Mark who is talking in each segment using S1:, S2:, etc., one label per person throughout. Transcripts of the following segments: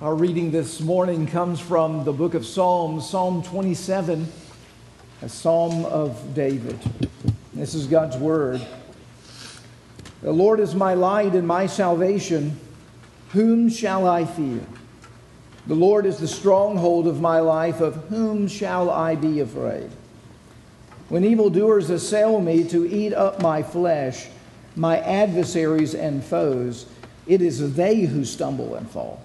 S1: Our reading this morning comes from the book of Psalms, Psalm 27, a psalm of David. This is God's word. The Lord is my light and my salvation. Whom shall I fear? The Lord is the stronghold of my life. Of whom shall I be afraid? When evildoers assail me to eat up my flesh, my adversaries and foes, it is they who stumble and fall.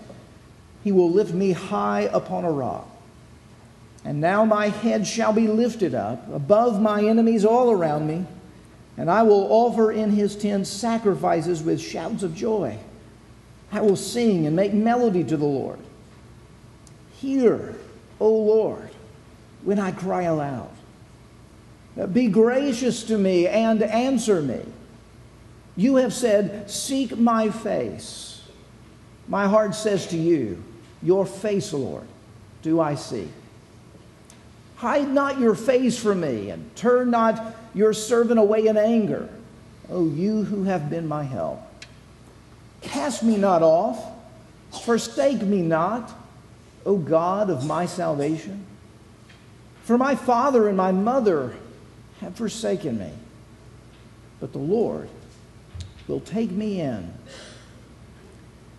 S1: He will lift me high upon a rock. And now my head shall be lifted up above my enemies all around me, and I will offer in his tent sacrifices with shouts of joy. I will sing and make melody to the Lord. Hear, O Lord, when I cry aloud. Be gracious to me and answer me. You have said, Seek my face. My heart says to you, your face, Lord, do I see. Hide not your face from me, and turn not your servant away in anger. O you who have been my help. Cast me not off, forsake me not, O God of my salvation. For my father and my mother have forsaken me, but the Lord will take me in.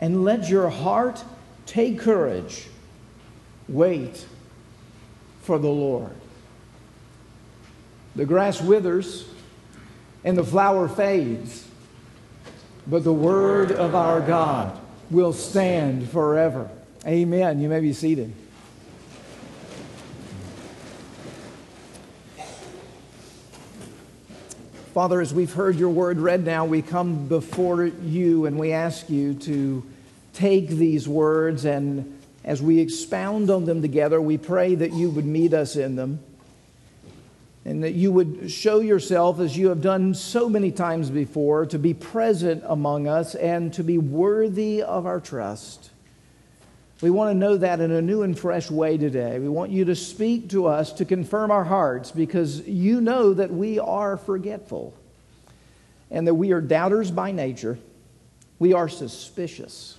S1: and let your heart take courage. Wait for the Lord. The grass withers and the flower fades, but the word of our God will stand forever. Amen. You may be seated. Father, as we've heard your word read now, we come before you and we ask you to take these words and as we expound on them together, we pray that you would meet us in them and that you would show yourself as you have done so many times before to be present among us and to be worthy of our trust. We want to know that in a new and fresh way today. We want you to speak to us to confirm our hearts because you know that we are forgetful and that we are doubters by nature. We are suspicious.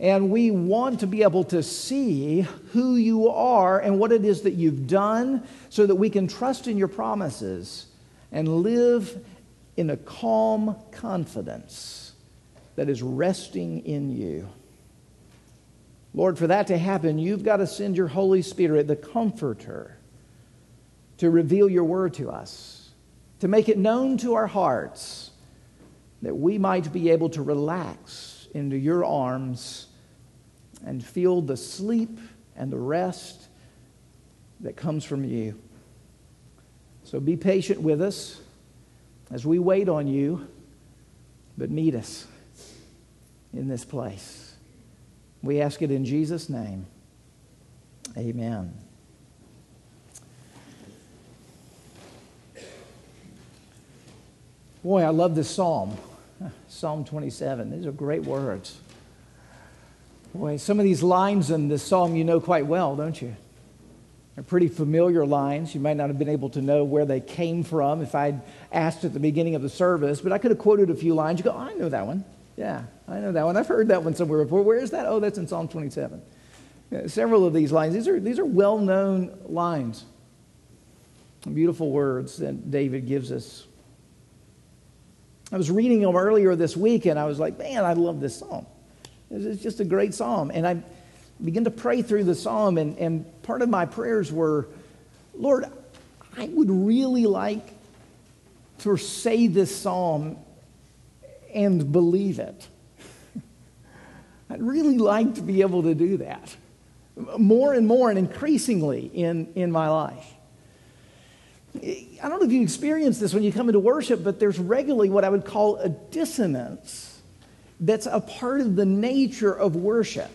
S1: And we want to be able to see who you are and what it is that you've done so that we can trust in your promises and live in a calm confidence that is resting in you. Lord, for that to happen, you've got to send your Holy Spirit, the Comforter, to reveal your word to us, to make it known to our hearts, that we might be able to relax into your arms and feel the sleep and the rest that comes from you. So be patient with us as we wait on you, but meet us in this place. We ask it in Jesus' name. Amen. Boy, I love this psalm. Psalm 27. These are great words. Boy, some of these lines in this psalm you know quite well, don't you? They're pretty familiar lines. You might not have been able to know where they came from if I'd asked at the beginning of the service, but I could have quoted a few lines. You go, oh, I know that one. Yeah, I know that one. I've heard that one somewhere before. Where is that? Oh, that's in Psalm 27. Yeah, several of these lines, these are, these are well known lines. Beautiful words that David gives us. I was reading them earlier this week and I was like, man, I love this psalm. It's just a great psalm. And I, began to pray through the psalm, and, and part of my prayers were, Lord, I would really like to say this psalm and believe it. I'd really like to be able to do that more and more and increasingly in, in my life. I don't know if you experience this when you come into worship, but there's regularly what I would call a dissonance that's a part of the nature of worship.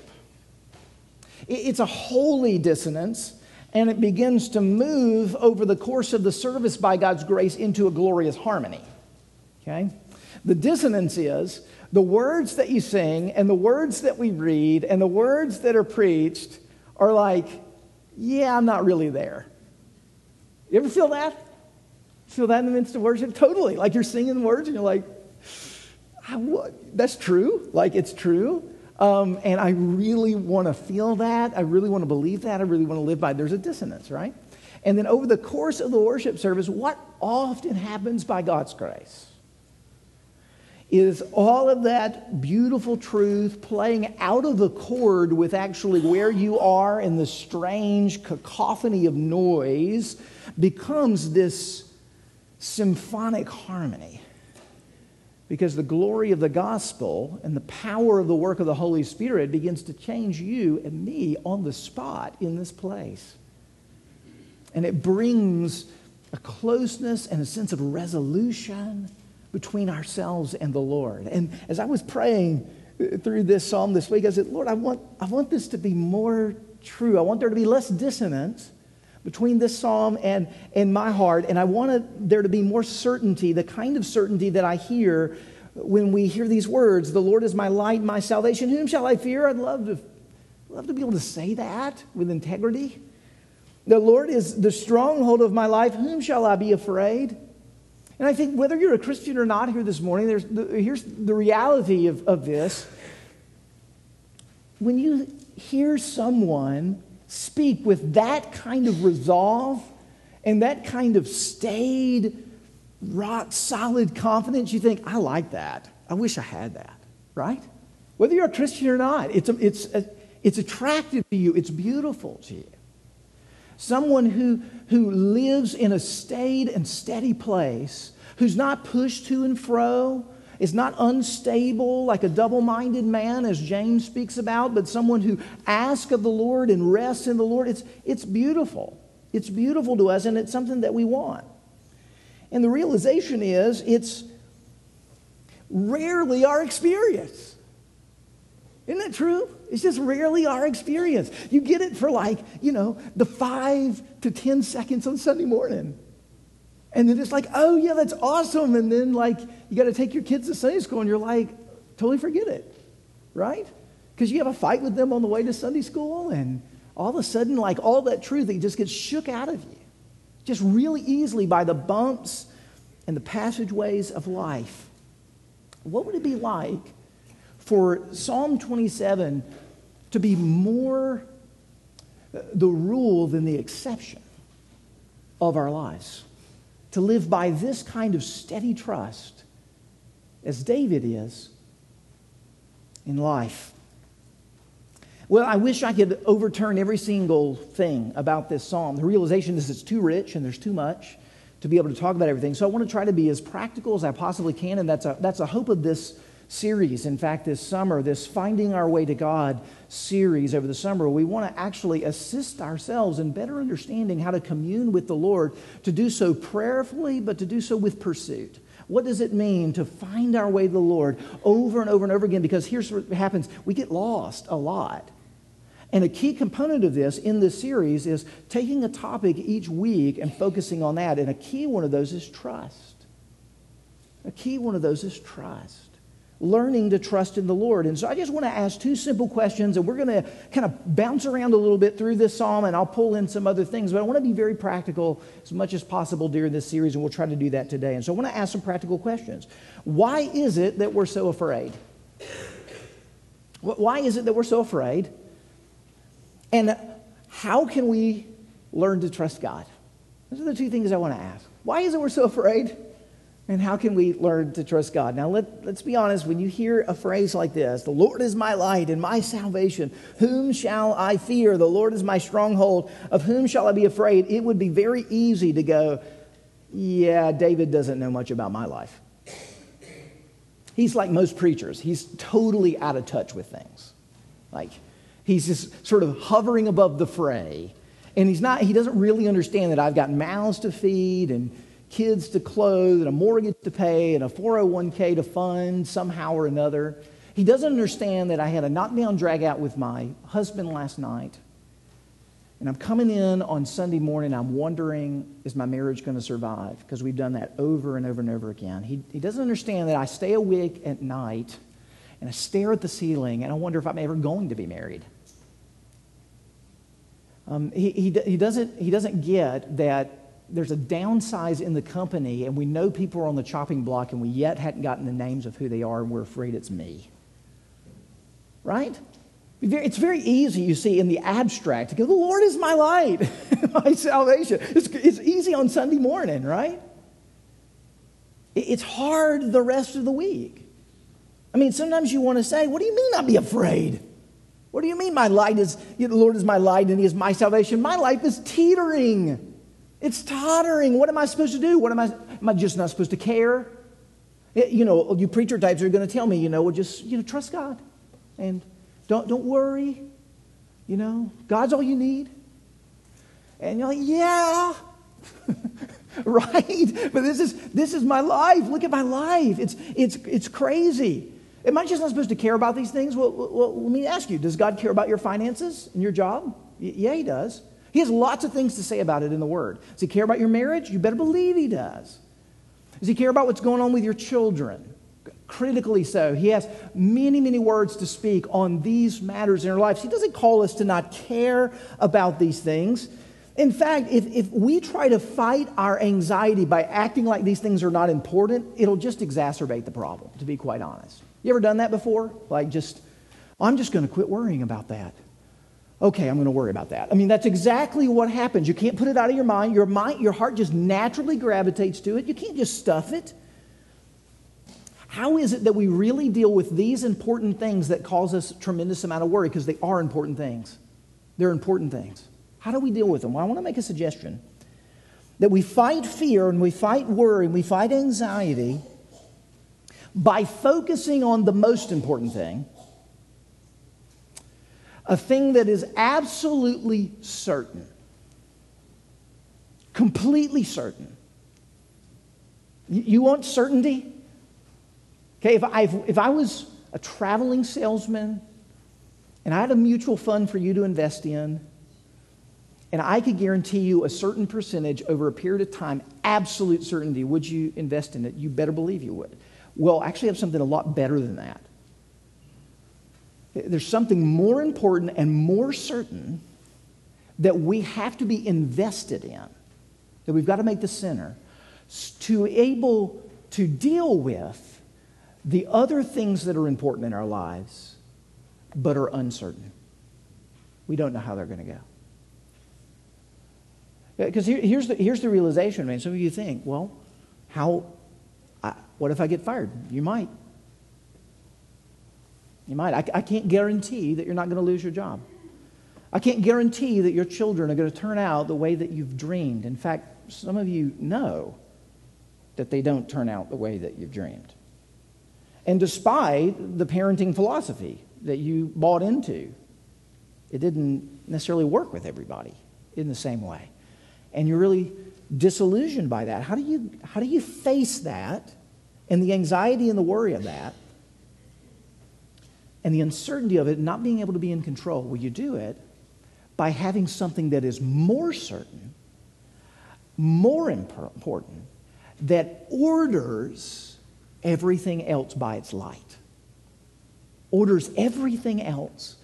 S1: It's a holy dissonance, and it begins to move over the course of the service by God's grace into a glorious harmony. Okay? The dissonance is the words that you sing and the words that we read and the words that are preached are like, yeah, I'm not really there. You ever feel that? Feel that in the midst of worship? Totally. Like you're singing the words and you're like, that's true. Like it's true. Um, and I really want to feel that. I really want to believe that. I really want to live by it. There's a dissonance, right? And then over the course of the worship service, what often happens by God's grace is all of that beautiful truth playing out of accord with actually where you are in the strange cacophony of noise becomes this symphonic harmony. Because the glory of the gospel and the power of the work of the Holy Spirit begins to change you and me on the spot in this place. And it brings a closeness and a sense of resolution between ourselves and the Lord. And as I was praying through this psalm this week, I said, Lord, I want, I want this to be more true. I want there to be less dissonance between this psalm and, and my heart. And I want there to be more certainty, the kind of certainty that I hear when we hear these words The Lord is my light, my salvation. Whom shall I fear? I'd love to, love to be able to say that with integrity. The Lord is the stronghold of my life. Whom shall I be afraid? And I think whether you're a Christian or not here this morning, the, here's the reality of, of this. When you hear someone speak with that kind of resolve and that kind of staid, rock solid confidence, you think, I like that. I wish I had that, right? Whether you're a Christian or not, it's, it's, it's attractive to you, it's beautiful to you. Someone who, who lives in a staid and steady place, who's not pushed to and fro, is not unstable like a double minded man, as James speaks about, but someone who asks of the Lord and rests in the Lord. It's, it's beautiful. It's beautiful to us, and it's something that we want. And the realization is it's rarely our experience. Isn't that true? It's just rarely our experience. You get it for like, you know, the five to 10 seconds on Sunday morning. And then it's like, oh, yeah, that's awesome. And then, like, you got to take your kids to Sunday school, and you're like, totally forget it, right? Because you have a fight with them on the way to Sunday school, and all of a sudden, like, all that truth, it just gets shook out of you. Just really easily by the bumps and the passageways of life. What would it be like for Psalm 27 to be more uh, the rule than the exception of our lives. To live by this kind of steady trust, as David is in life. Well, I wish I could overturn every single thing about this psalm. The realization is it's too rich and there's too much to be able to talk about everything. So I want to try to be as practical as I possibly can, and that's a, that's a hope of this series. In fact, this summer, this Finding Our Way to God series over the summer, we want to actually assist ourselves in better understanding how to commune with the Lord, to do so prayerfully, but to do so with pursuit. What does it mean to find our way to the Lord over and over and over again? Because here's what happens we get lost a lot. And a key component of this in this series is taking a topic each week and focusing on that. And a key one of those is trust. A key one of those is trust learning to trust in the Lord. And so I just want to ask two simple questions, and we're going to kind of bounce around a little bit through this psalm, and I'll pull in some other things, but I want to be very practical as much as possible during this series, and we'll try to do that today. And so I want to ask some practical questions. Why is it that we're so afraid? Why is it that we're so afraid? And how can we learn to trust God? Those are the two things I want to ask. Why is it we're so afraid? And how can we learn to trust God? Now, let, let's be honest. When you hear a phrase like this, the Lord is my light and my salvation, whom shall I fear? The Lord is my stronghold, of whom shall I be afraid? It would be very easy to go, yeah, David doesn't know much about my life. He's like most preachers, he's totally out of touch with things. Like, he's just sort of hovering above the fray. And he's not, he doesn't really understand that I've got mouths to feed and kids to clothe and a mortgage to pay and a 401k to fund somehow or another. He doesn't understand that I had a knockdown drag out with my husband last night. And I'm coming in on Sunday morning, I'm wondering, is my marriage going to survive? Because we've done that over and over and over again. He, he doesn't understand that I stay awake at night and I stare at the ceiling and I wonder if I'm ever going to be married. Um, he, he, he, doesn't, he doesn't get that there's a downsize in the company and we know people are on the chopping block and we yet hadn't gotten the names of who they are and we're afraid it's me. Right? It's very easy, you see, in the abstract to go, the Lord is my light, my salvation. It's, it's easy on Sunday morning, right? It's hard the rest of the week. I mean, sometimes you want to say, what do you mean not be afraid? What do you mean my light is, the Lord is my light and he is my salvation? My life is teetering. It's tottering. What am I supposed to do? What am I, am I just not supposed to care? Eh, you know, you preacher types are going to tell me, you know, well, just, you know, trust God and don't, don't worry. You know, God's all you need. And you're like, yeah, right? But this is, this is my life. Look at my life. It's, it's, it's crazy. Am I just not supposed to care about these things? Well, well, let me ask you Does God care about your finances and your job? Yeah, He does. He has lots of things to say about it in the Word. Does He care about your marriage? You better believe He does. Does He care about what's going on with your children? Critically so. He has many, many words to speak on these matters in our lives. He doesn't call us to not care about these things. In fact, if, if we try to fight our anxiety by acting like these things are not important, it'll just exacerbate the problem, to be quite honest. You ever done that before? Like, just, I'm just going to quit worrying about that. Okay, I'm going to worry about that. I mean, that's exactly what happens. You can't put it out of your mind. Your mind, your heart just naturally gravitates to it. You can't just stuff it. How is it that we really deal with these important things that cause us tremendous amount of worry? Because they are important things. They're important things. How do we deal with them? Well, I want to make a suggestion that we fight fear and we fight worry and we fight anxiety by focusing on the most important thing, a thing that is absolutely certain, completely certain. You want certainty? Okay, if I, if I was a traveling salesman and I had a mutual fund for you to invest in, and I could guarantee you a certain percentage over a period of time, absolute certainty, would you invest in it? You better believe you would. Well, actually, have something a lot better than that. There's something more important and more certain that we have to be invested in, that we've got to make the center, to able to deal with the other things that are important in our lives, but are uncertain. We don't know how they're going to go. Uh, because here, here's, the, here's the realization, I mean, some of you think, well, how, I, what if I get fired? You might. You might. I, I can't guarantee that you're not going to lose your job. I can't guarantee that your children are going to turn out the way that you've dreamed. In fact, some of you know that they don't turn out the way that you've dreamed and despite the parenting philosophy that you bought into. It didn't necessarily work with everybody in the same way. And you're really disillusioned by that. How do you, how do you face that and the anxiety and the worry of that and the uncertainty of it not being able to be in control? Well, you do it by having something that is more certain, more important, that orders everything else by its light. Orders everything else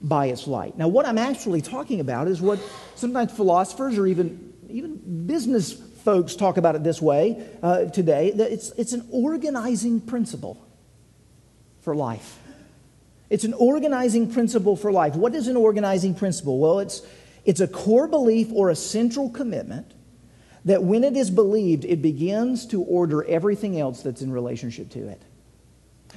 S1: by its light. Now, what I'm actually talking about is what sometimes philosophers or even, even business folks talk about it this way uh, today that it's, it's an organizing principle for life. It's an organizing principle for life. What is an organizing principle? Well, it's, it's a core belief or a central commitment that when it is believed, it begins to order everything else that's in relationship to it.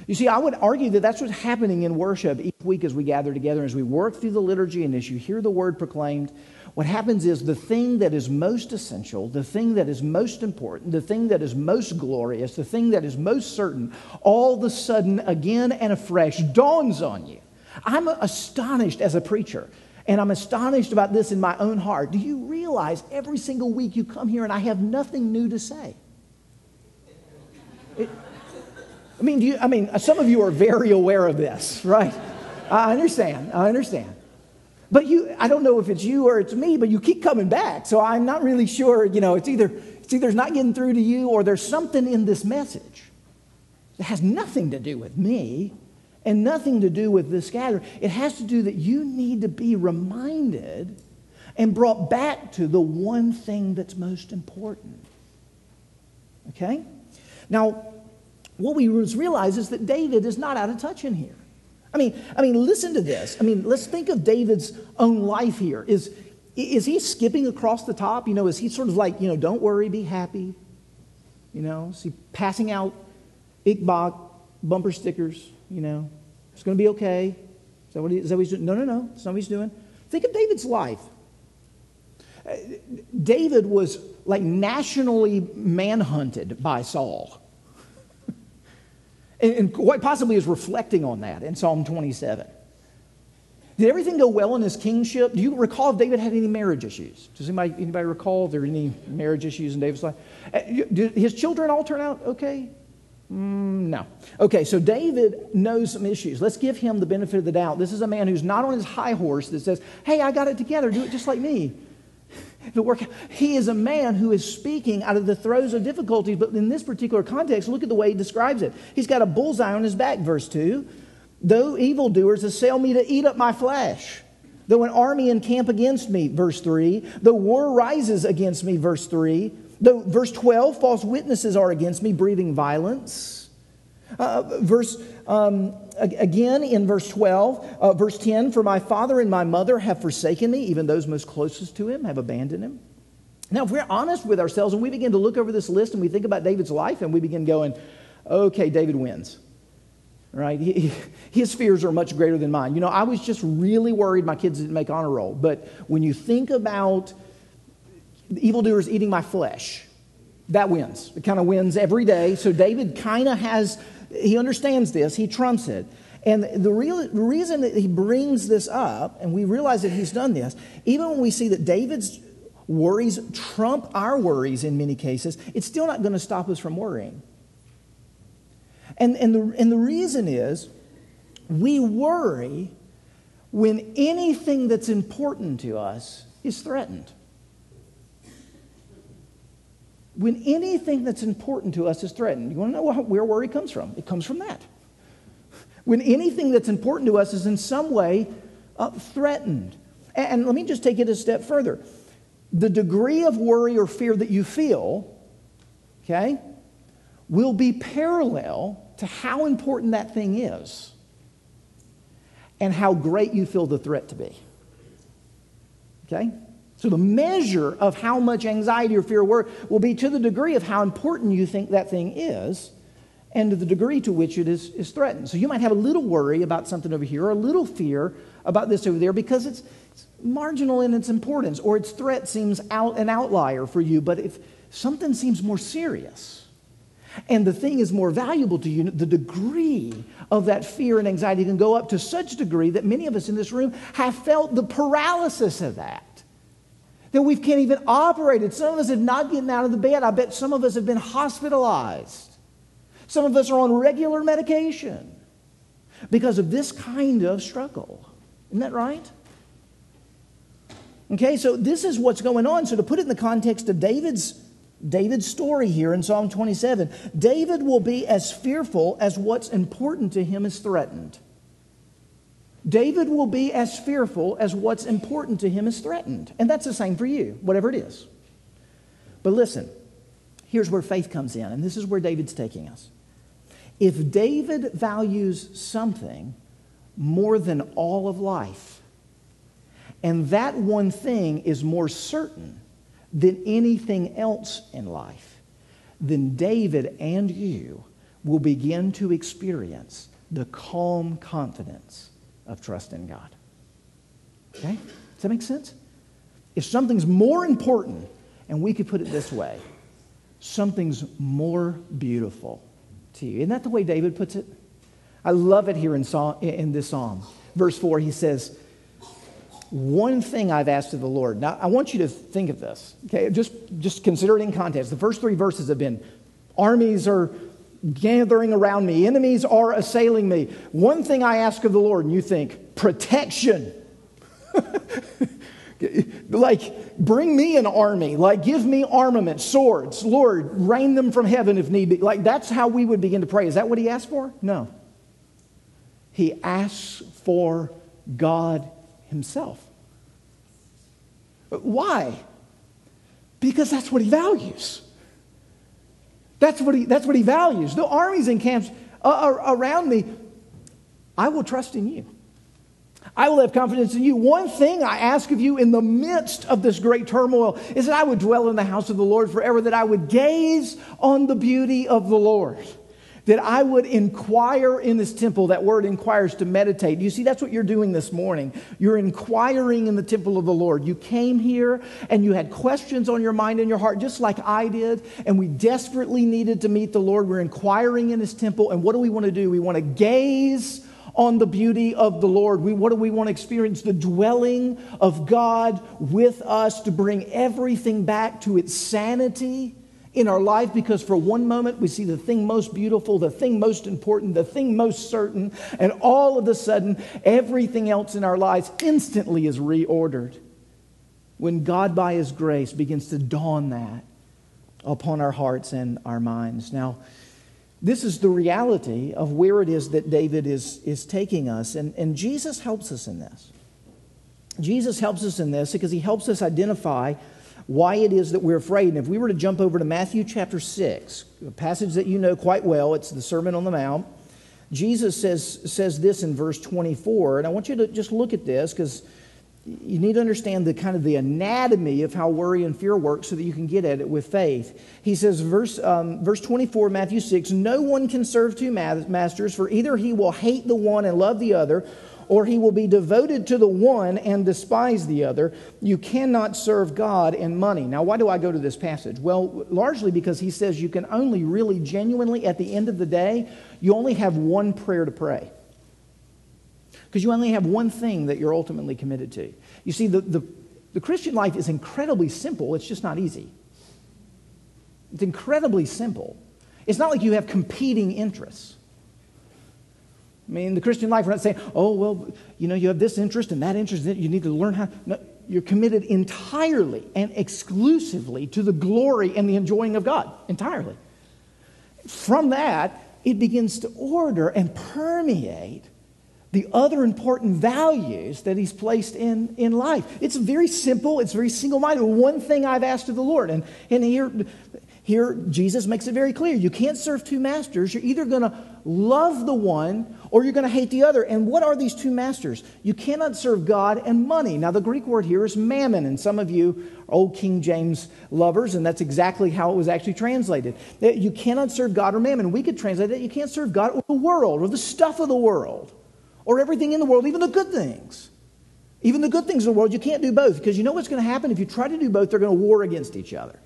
S1: You see, I would argue that that's what's happening in worship each week as we gather together, as we work through the liturgy, and as you hear the word proclaimed. What happens is the thing that is most essential, the thing that is most important, the thing that is most glorious, the thing that is most certain, all of a sudden, again and afresh, dawns on you. I'm astonished as a preacher and I'm astonished about this in my own heart. Do you realize every single week you come here and I have nothing new to say? It, I mean, do you, I mean, some of you are very aware of this, right? I understand. I understand. But you, I don't know if it's you or it's me, but you keep coming back. So I'm not really sure, you know, it's either, it's either it's not getting through to you or there's something in this message that has nothing to do with me and nothing to do with this gathering. It has to do that you need to be reminded and brought back to the one thing that's most important. Okay? Now, what we realize is that David is not out of touch in here. I mean, I mean, listen to this. I mean, let's think of David's own life here. Is, is he skipping across the top? You know, is he sort of like, you know, don't worry, be happy? You know, is he passing out Bach bumper stickers? You know, it's going to be okay. Is that, what he, is that what he's doing? No, no, no. That's not what he's doing. Think of David's life. Uh, David was like nationally manhunted by Saul. And, and quite possibly is reflecting on that in Psalm 27. Did everything go well in his kingship? Do you recall if David had any marriage issues? Does anybody, anybody recall if there were any marriage issues in David's life? Uh, did his children all turn out okay? Mm, no. Okay, so David knows some issues. Let's give him the benefit of the doubt. This is a man who's not on his high horse that says, hey, I got it together, do it just like me. The work, he is a man who is speaking out of the throes of difficulties, but in this particular context, look at the way he describes it. He's got a bullseye on his back, verse 2. Though evildoers assail me to eat up my flesh, though an army encamp against me, verse 3, though war rises against me, verse 3, though, verse 12, false witnesses are against me, breathing violence. Uh, verse um, again in verse 12, uh, verse 10 For my father and my mother have forsaken me, even those most closest to him have abandoned him. Now, if we're honest with ourselves and we begin to look over this list and we think about David's life and we begin going, okay, David wins. Right? He, his fears are much greater than mine. You know, I was just really worried my kids didn't make honor roll. But when you think about evildoers eating my flesh, that wins. It kind of wins every day. So David kind of has he understands this, he trumps it. And the, real, the reason that he brings this up, and we realize that he's done this, even when we see that David's worries trump our worries in many cases, it's still not going to stop us from worrying. And, and, the, and the reason is we worry when anything that's important to us is threatened when anything that's important to us is threatened. You want to know where worry comes from? It comes from that. When anything that's important to us is in some way uh, threatened. And, and let me just take it a step further. The degree of worry or fear that you feel, okay, will be parallel to how important that thing is and how great you feel the threat to be. Okay? So the measure of how much anxiety or fear will be to the degree of how important you think that thing is and to the degree to which it is, is threatened. So you might have a little worry about something over here or a little fear about this over there because it's, it's marginal in its importance or its threat seems out an outlier for you. But if something seems more serious, and the thing is more valuable to you, the degree of that fear and anxiety can go up to such degree that many of us in this room have felt the paralysis of that that we can't even operate it. Some of us have not gotten out of the bed. I bet some of us have been hospitalized. Some of us are on regular medication because of this kind of struggle. Isn't that right? Okay, so this is what's going on. So to put it in the context of David's David's story here in Psalm 27, David will be as fearful as what's important to him is threatened. David will be as fearful as what's important to him is threatened. And that's the same for you, whatever it is. But listen, here's where faith comes in, and this is where David's taking us. If David values something more than all of life, and that one thing is more certain than anything else in life, then David and you will begin to experience the calm confidence of trust in God. Okay? Does that make sense? If something's more important, and we could put it this way something's more beautiful to you. Isn't that the way David puts it? I love it here in, psalm, in this psalm. Verse 4, he says, One thing I've asked of the Lord. Now, I want you to think of this, okay? Just, just consider it in context. The first three verses have been armies are gathering around me, enemies are assailing me. One thing I ask of the Lord, and you think, protection. like, bring me an army. Like, give me armament, swords. Lord, rain them from heaven if need be. Like, that's how we would begin to pray. Is that what he asked for? No. He asks for God himself. Why? Because that's what he values. That's what he, that's what he values. The armies and camps uh, uh, around me, I will trust in you. I will have confidence in you. One thing I ask of you in the midst of this great turmoil is that I would dwell in the house of the Lord forever, that I would gaze on the beauty of the Lord, that I would inquire in this temple. That word inquires to meditate. You see, that's what you're doing this morning. You're inquiring in the temple of the Lord. You came here and you had questions on your mind and your heart, just like I did, and we desperately needed to meet the Lord. We're inquiring in his temple, and what do we want to do? We want to gaze on the beauty of the Lord. We, what do we want to experience? The dwelling of God with us to bring everything back to its sanity in our life because for one moment we see the thing most beautiful, the thing most important, the thing most certain, and all of a sudden everything else in our lives instantly is reordered. When God, by His grace, begins to dawn that upon our hearts and our minds. Now, this is the reality of where it is that David is, is taking us. And, and Jesus helps us in this. Jesus helps us in this because he helps us identify why it is that we're afraid. And if we were to jump over to Matthew chapter 6, a passage that you know quite well, it's the Sermon on the Mount. Jesus says, says this in verse 24. And I want you to just look at this because you need to understand the kind of the anatomy of how worry and fear work so that you can get at it with faith. He says, verse, um, verse 24, Matthew 6, no one can serve two masters, for either he will hate the one and love the other, or he will be devoted to the one and despise the other. You cannot serve God and money. Now, why do I go to this passage? Well, largely because he says you can only really genuinely, at the end of the day, you only have one prayer to pray because you only have one thing that you're ultimately committed to. You see, the, the, the Christian life is incredibly simple, it's just not easy. It's incredibly simple. It's not like you have competing interests. I mean, the Christian life, we're not saying, oh, well, you know, you have this interest and that interest, you need to learn how. No, you're committed entirely and exclusively to the glory and the enjoying of God, entirely. From that, it begins to order and permeate the other important values that he's placed in, in life. It's very simple, it's very single minded. One thing I've asked of the Lord. And, and here, here, Jesus makes it very clear you can't serve two masters. You're either going to love the one or you're going to hate the other. And what are these two masters? You cannot serve God and money. Now, the Greek word here is mammon, and some of you are old King James lovers, and that's exactly how it was actually translated. Eh, you cannot serve God or mammon. We could translate it you can't serve God or the world or the stuff of the world or everything in the world, even the good things. Even the good things in the world, you can't do both because you know what's going to happen? If you try to do both, they're going to war against each other.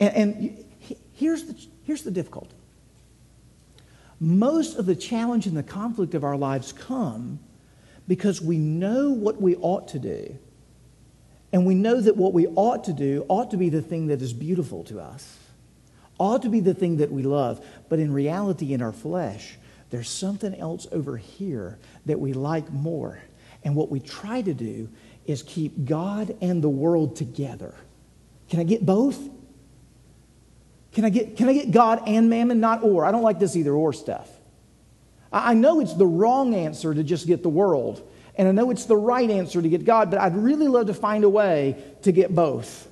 S1: And, and here's, the, here's the difficulty most of the challenge and the conflict of our lives come because we know what we ought to do. And we know that what we ought to do ought to be the thing that is beautiful to us, ought to be the thing that we love. But in reality, in our flesh, there's something else over here that we like more. And what we try to do is keep God and the world together. Can I get both? Can I get, can I get God and mammon, not or? I don't like this either or stuff. I know it's the wrong answer to just get the world, and I know it's the right answer to get God, but I'd really love to find a way to get both.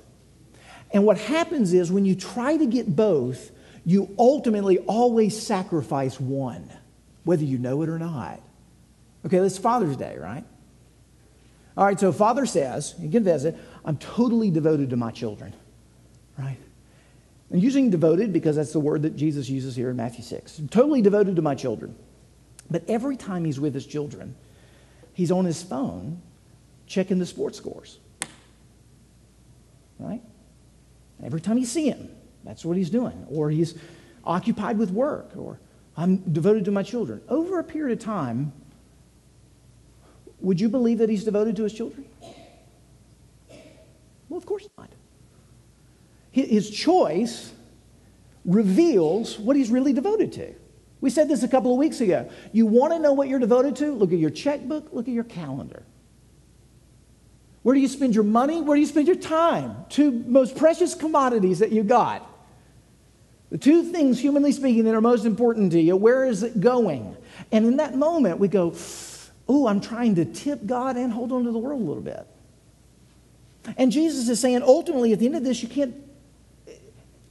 S1: And what happens is when you try to get both, you ultimately always sacrifice one whether you know it or not. Okay, it's Father's Day, right? All right, so father says, you can visit, I'm totally devoted to my children, right? I'm using devoted because that's the word that Jesus uses here in Matthew 6. totally devoted to my children. But every time he's with his children, he's on his phone checking the sports scores. Right? Every time you see him, that's what he's doing. Or he's occupied with work, or I'm devoted to my children. Over a period of time, would you believe that he's devoted to his children? Well, of course not. His choice reveals what he's really devoted to. We said this a couple of weeks ago. You want to know what you're devoted to? Look at your checkbook, look at your calendar. Where do you spend your money? Where do you spend your time? Two most precious commodities that you got. The two things, humanly speaking, that are most important to you, where is it going? And in that moment, we go, oh, I'm trying to tip God and hold on to the world a little bit. And Jesus is saying, ultimately, at the end of this, you can't,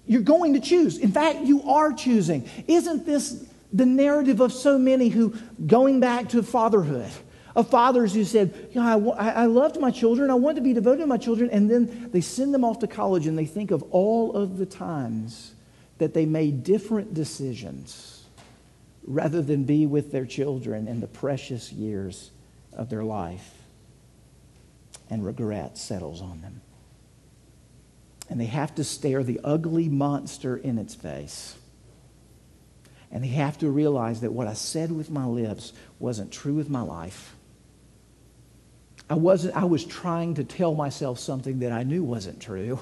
S1: you're going to choose. In fact, you are choosing. Isn't this the narrative of so many who, going back to fatherhood, of fathers who said, you know, I, I loved my children, I want to be devoted to my children, and then they send them off to college and they think of all of the times that they made different decisions rather than be with their children in the precious years of their life. And regret settles on them. And they have to stare the ugly monster in its face. And they have to realize that what I said with my lips wasn't true with my life. I, wasn't, I was trying to tell myself something that I knew wasn't true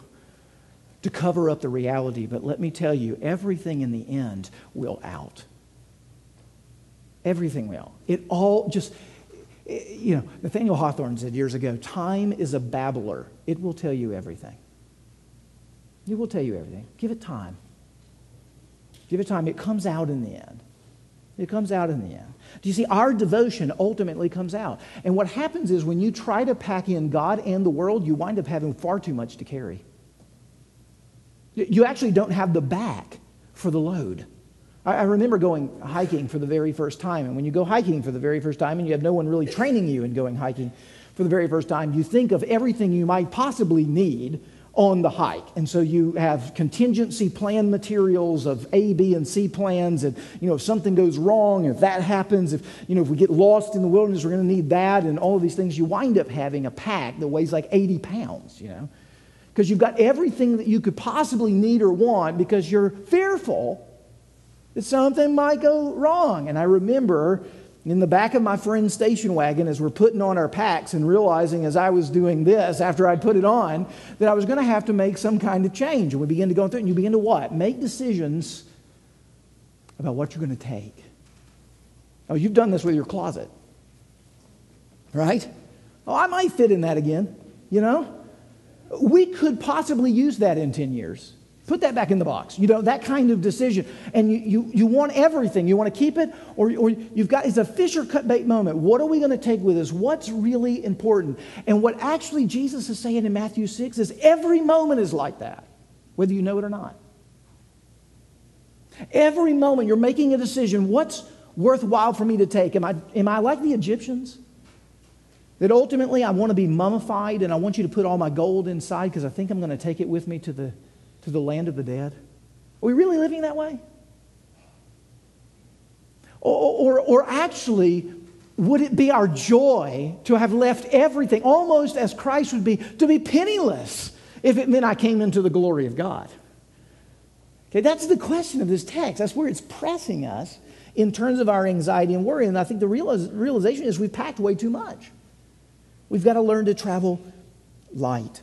S1: to cover up the reality. But let me tell you, everything in the end will out. Everything will. It all just, you know, Nathaniel Hawthorne said years ago time is a babbler, it will tell you everything. It will tell you everything. Give it time. Give it time. It comes out in the end. It comes out in the end. Do you see? Our devotion ultimately comes out. And what happens is when you try to pack in God and the world, you wind up having far too much to carry. You actually don't have the back for the load. I remember going hiking for the very first time. And when you go hiking for the very first time and you have no one really training you in going hiking for the very first time, you think of everything you might possibly need on the hike. And so you have contingency plan materials of A, B, and C plans. And, you know, if something goes wrong, if that happens, if, you know, if we get lost in the wilderness, we're going to need that and all of these things. You wind up having a pack that weighs like 80 pounds, you know, because you've got everything that you could possibly need or want because you're fearful that something might go wrong. And I remember in the back of my friend's station wagon as we're putting on our packs and realizing as I was doing this after I'd put it on that I was going to have to make some kind of change. And we begin to go through it, and you begin to what? Make decisions about what you're going to take. Oh, you've done this with your closet, right? Oh, I might fit in that again, you know? We could possibly use that in 10 years. Put that back in the box. You know, that kind of decision. And you, you, you want everything. You want to keep it, or, or you've got, it's a fish or cut bait moment. What are we going to take with us? What's really important? And what actually Jesus is saying in Matthew 6 is every moment is like that, whether you know it or not. Every moment you're making a decision what's worthwhile for me to take? Am I, am I like the Egyptians? That ultimately I want to be mummified and I want you to put all my gold inside because I think I'm going to take it with me to the to the land of the dead? Are we really living that way? Or, or, or actually, would it be our joy to have left everything, almost as Christ would be, to be penniless if it meant I came into the glory of God? Okay, that's the question of this text. That's where it's pressing us in terms of our anxiety and worry. And I think the realization is we've packed way too much. We've got to learn to travel light.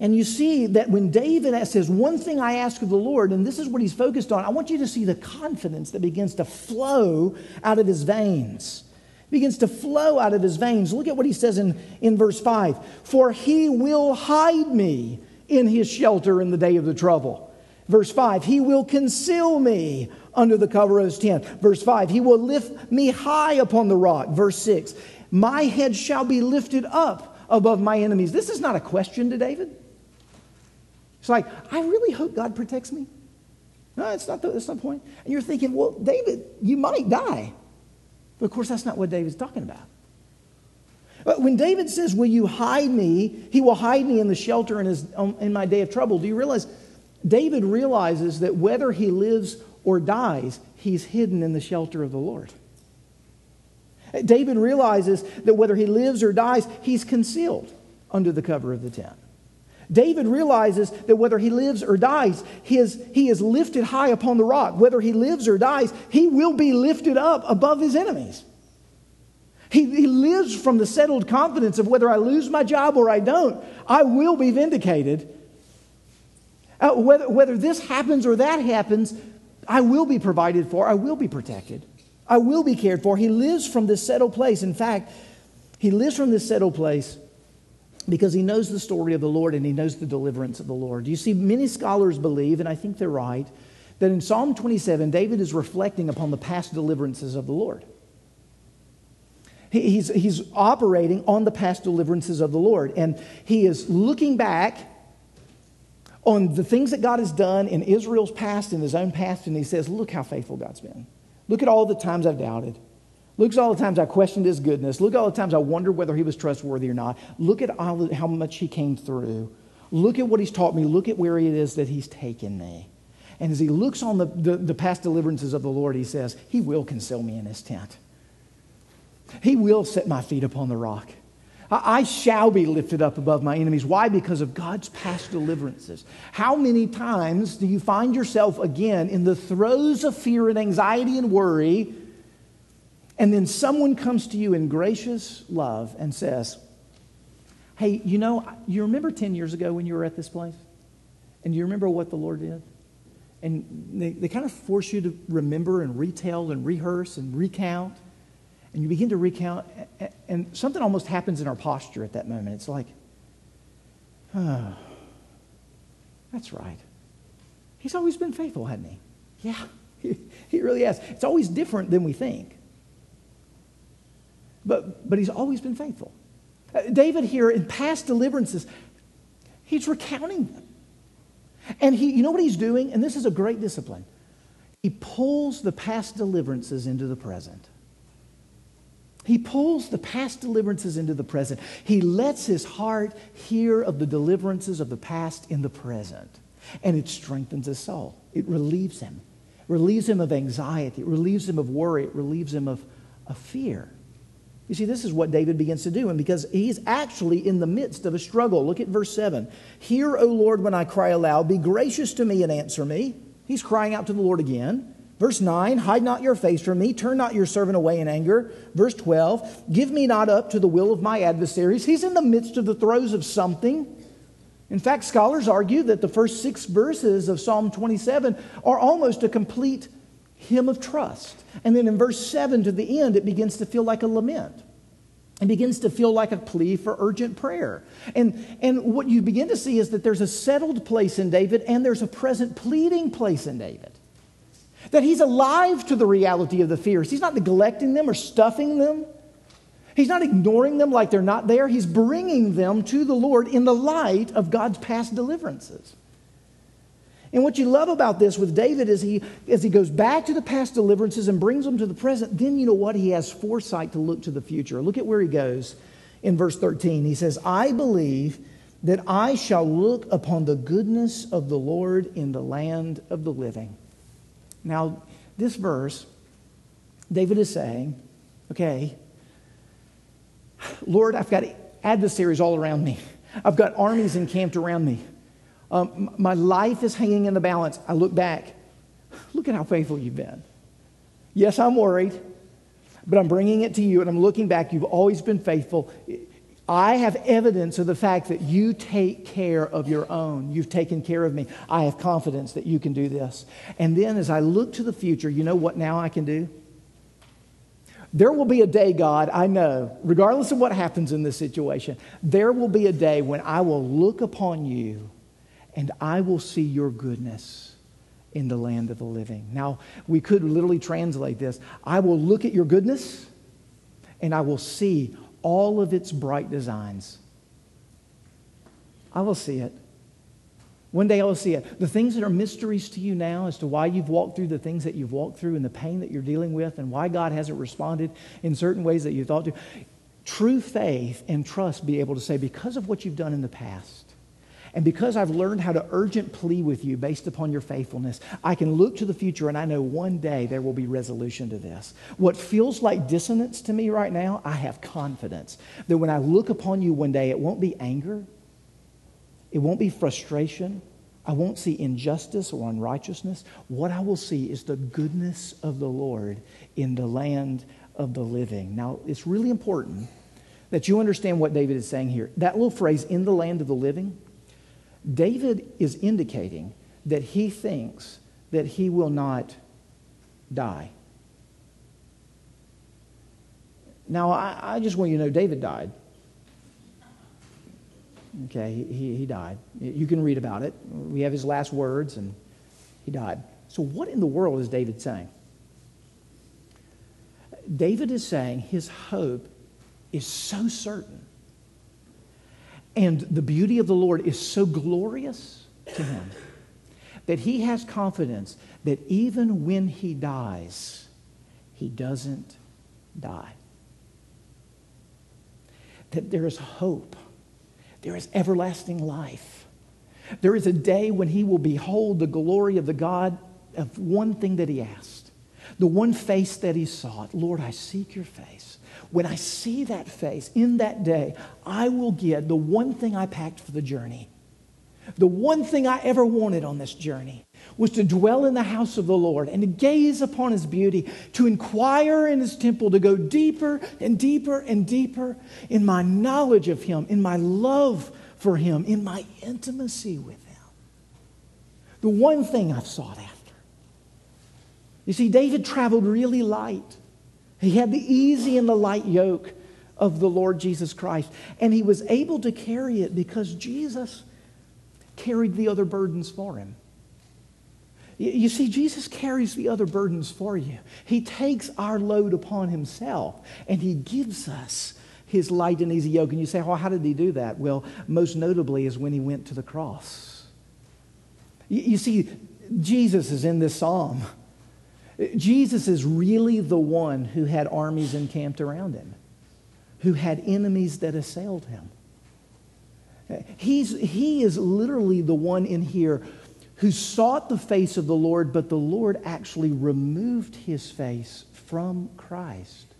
S1: And you see that when David says, One thing I ask of the Lord, and this is what he's focused on, I want you to see the confidence that begins to flow out of his veins. Begins to flow out of his veins. Look at what he says in, in verse 5 For he will hide me in his shelter in the day of the trouble. Verse 5 He will conceal me under the cover of his tent. Verse 5 He will lift me high upon the rock. Verse 6 My head shall be lifted up above my enemies. This is not a question to David. It's like, I really hope God protects me. No, that's not the, that's not the point. And you're thinking, well, David, you might die. But of course, that's not what David's talking about. But when David says, Will you hide me? He will hide me in the shelter in, his, um, in my day of trouble. Do you realize? David realizes that whether he lives or dies, he's hidden in the shelter of the Lord. David realizes that whether he lives or dies, he's concealed under the cover of the tent. David realizes that whether he lives or dies, he is, he is lifted high upon the rock. Whether he lives or dies, he will be lifted up above his enemies. He, he lives from the settled confidence of whether I lose my job or I don't, I will be vindicated. Uh, whether, whether this happens or that happens, I will be provided for, I will be protected, I will be cared for. He lives from this settled place. In fact, he lives from this settled place because he knows the story of the Lord and he knows the deliverance of the Lord. You see, many scholars believe, and I think they're right, that in Psalm 27, David is reflecting upon the past deliverances of the Lord. He's, he's operating on the past deliverances of the Lord. And he is looking back on the things that God has done in Israel's past, in his own past, and he says, Look how faithful God's been. Look at all the times I've doubted. Look at all the times I questioned his goodness. Look at all the times I wondered whether he was trustworthy or not. Look at all, how much he came through. Look at what he's taught me. Look at where it is that he's taken me. And as he looks on the, the, the past deliverances of the Lord, he says, He will conceal me in his tent. He will set my feet upon the rock. I shall be lifted up above my enemies. Why? Because of God's past deliverances. How many times do you find yourself again in the throes of fear and anxiety and worry, and then someone comes to you in gracious love and says, Hey, you know, you remember 10 years ago when you were at this place? And you remember what the Lord did? And they, they kind of force you to remember and retell and rehearse and recount and you begin to recount, and something almost happens in our posture at that moment. It's like, oh, that's right. He's always been faithful, hasn't he? Yeah, he, he really has. It's always different than we think. But, but he's always been faithful. Uh, David here, in past deliverances, he's recounting them. And he, you know what he's doing? And this is a great discipline. He pulls the past deliverances into the present. He pulls the past deliverances into the present. He lets his heart hear of the deliverances of the past in the present. And it strengthens his soul. It relieves him. It relieves him of anxiety. It relieves him of worry. It relieves him of, of fear. You see, this is what David begins to do. And because he's actually in the midst of a struggle, look at verse 7. Hear, O Lord, when I cry aloud. Be gracious to me and answer me. He's crying out to the Lord again. Verse 9, hide not your face from me, turn not your servant away in anger. Verse 12, give me not up to the will of my adversaries. He's in the midst of the throes of something. In fact, scholars argue that the first six verses of Psalm 27 are almost a complete hymn of trust. And then in verse 7 to the end, it begins to feel like a lament. It begins to feel like a plea for urgent prayer. And, and what you begin to see is that there's a settled place in David and there's a present pleading place in David. That he's alive to the reality of the fears. He's not neglecting them or stuffing them. He's not ignoring them like they're not there. He's bringing them to the Lord in the light of God's past deliverances. And what you love about this with David is he, as he goes back to the past deliverances and brings them to the present, then you know what? He has foresight to look to the future. Look at where he goes in verse 13. He says, I believe that I shall look upon the goodness of the Lord in the land of the living. Now, this verse, David is saying, okay, Lord, I've got adversaries all around me. I've got armies encamped around me. Um, my life is hanging in the balance. I look back. Look at how faithful you've been. Yes, I'm worried, but I'm bringing it to you and I'm looking back. You've always been faithful. I have evidence of the fact that you take care of your own. You've taken care of me. I have confidence that you can do this. And then as I look to the future, you know what now I can do? There will be a day, God, I know, regardless of what happens in this situation, there will be a day when I will look upon you and I will see your goodness in the land of the living. Now, we could literally translate this I will look at your goodness and I will see all of its bright designs. I will see it. One day I will see it. The things that are mysteries to you now as to why you've walked through the things that you've walked through and the pain that you're dealing with and why God hasn't responded in certain ways that you thought to. true faith and trust be able to say, because of what you've done in the past, and because I've learned how to urgent plea with you based upon your faithfulness, I can look to the future and I know one day there will be resolution to this. What feels like dissonance to me right now, I have confidence that when I look upon you one day, it won't be anger, it won't be frustration, I won't see injustice or unrighteousness. What I will see is the goodness of the Lord in the land of the living. Now, it's really important that you understand what David is saying here. That little phrase, in the land of the living, David is indicating that he thinks that he will not die. Now, I, I just want you to know David died. Okay, he, he died. You can read about it. We have his last words, and he died. So, what in the world is David saying? David is saying his hope is so certain and the beauty of the Lord is so glorious to him that he has confidence that even when he dies, he doesn't die. That there is hope, there is everlasting life. There is a day when he will behold the glory of the God of one thing that he asked, the one face that he sought. Lord, I seek your face. When I see that face in that day, I will get the one thing I packed for the journey. The one thing I ever wanted on this journey was to dwell in the house of the Lord and to gaze upon his beauty, to inquire in his temple, to go deeper and deeper and deeper in my knowledge of him, in my love for him, in my intimacy with him. The one thing I've sought after. You see, David traveled really light. He had the easy and the light yoke of the Lord Jesus Christ. And he was able to carry it because Jesus carried the other burdens for him. You see, Jesus carries the other burdens for you. He takes our load upon himself and he gives us his light and easy yoke. And you say, well, how did he do that? Well, most notably is when he went to the cross. You see, Jesus is in this psalm. Jesus is really the one who had armies encamped around him, who had enemies that assailed him. He's, he is literally the one in here who sought the face of the Lord, but the Lord actually removed his face from Christ.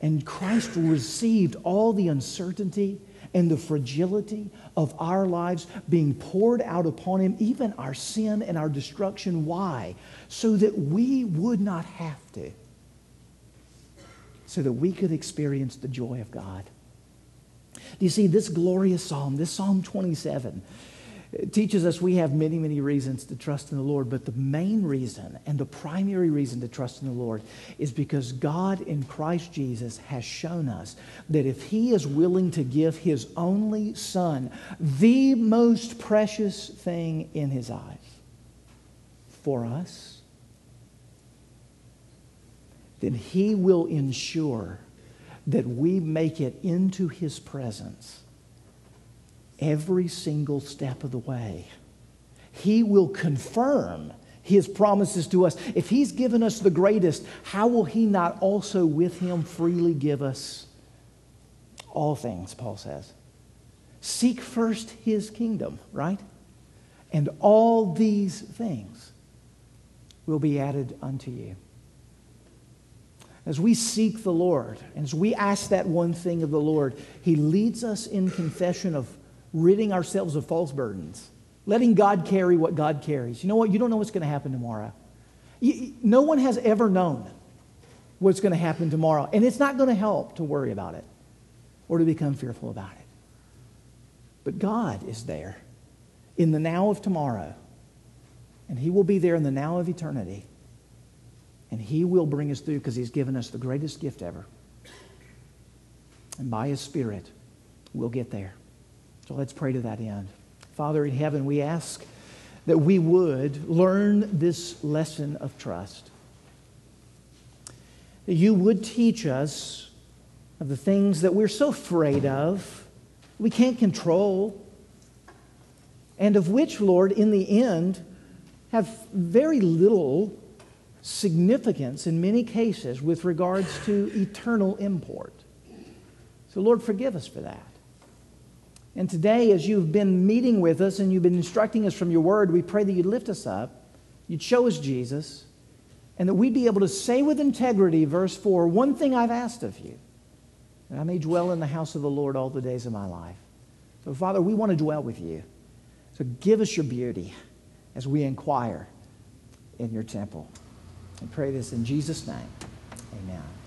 S1: And Christ received all the uncertainty and the fragility of our lives being poured out upon him, even our sin and our destruction. Why? So that we would not have to. So that we could experience the joy of God. Do you see this glorious psalm, this Psalm 27? It teaches us we have many, many reasons to trust in the Lord, but the main reason and the primary reason to trust in the Lord is because God in Christ Jesus has shown us that if He is willing to give His only Son, the most precious thing in His eyes, for us, then He will ensure that we make it into His presence every single step of the way. He will confirm his promises to us. If he's given us the greatest, how will he not also with him freely give us all things, Paul says? Seek first his kingdom, right? And all these things will be added unto you. As we seek the Lord, and as we ask that one thing of the Lord, he leads us in confession of ridding ourselves of false burdens, letting God carry what God carries. You know what? You don't know what's going to happen tomorrow. You, no one has ever known what's going to happen tomorrow, and it's not going to help to worry about it or to become fearful about it. But God is there in the now of tomorrow, and He will be there in the now of eternity. And He will bring us through because He's given us the greatest gift ever. And by His Spirit, we'll get there. So let's pray to that end. Father in heaven, we ask that we would learn this lesson of trust. That you would teach us of the things that we're so afraid of, we can't control, and of which, Lord, in the end, have very little significance in many cases with regards to eternal import. So, Lord, forgive us for that. And today, as you've been meeting with us and you've been instructing us from your word, we pray that you'd lift us up, you'd show us Jesus, and that we'd be able to say with integrity, verse 4, one thing I've asked of you, that I may dwell in the house of the Lord all the days of my life. So, Father, we want to dwell with you. So give us your beauty as we inquire in your temple. And pray this in Jesus' name. Amen.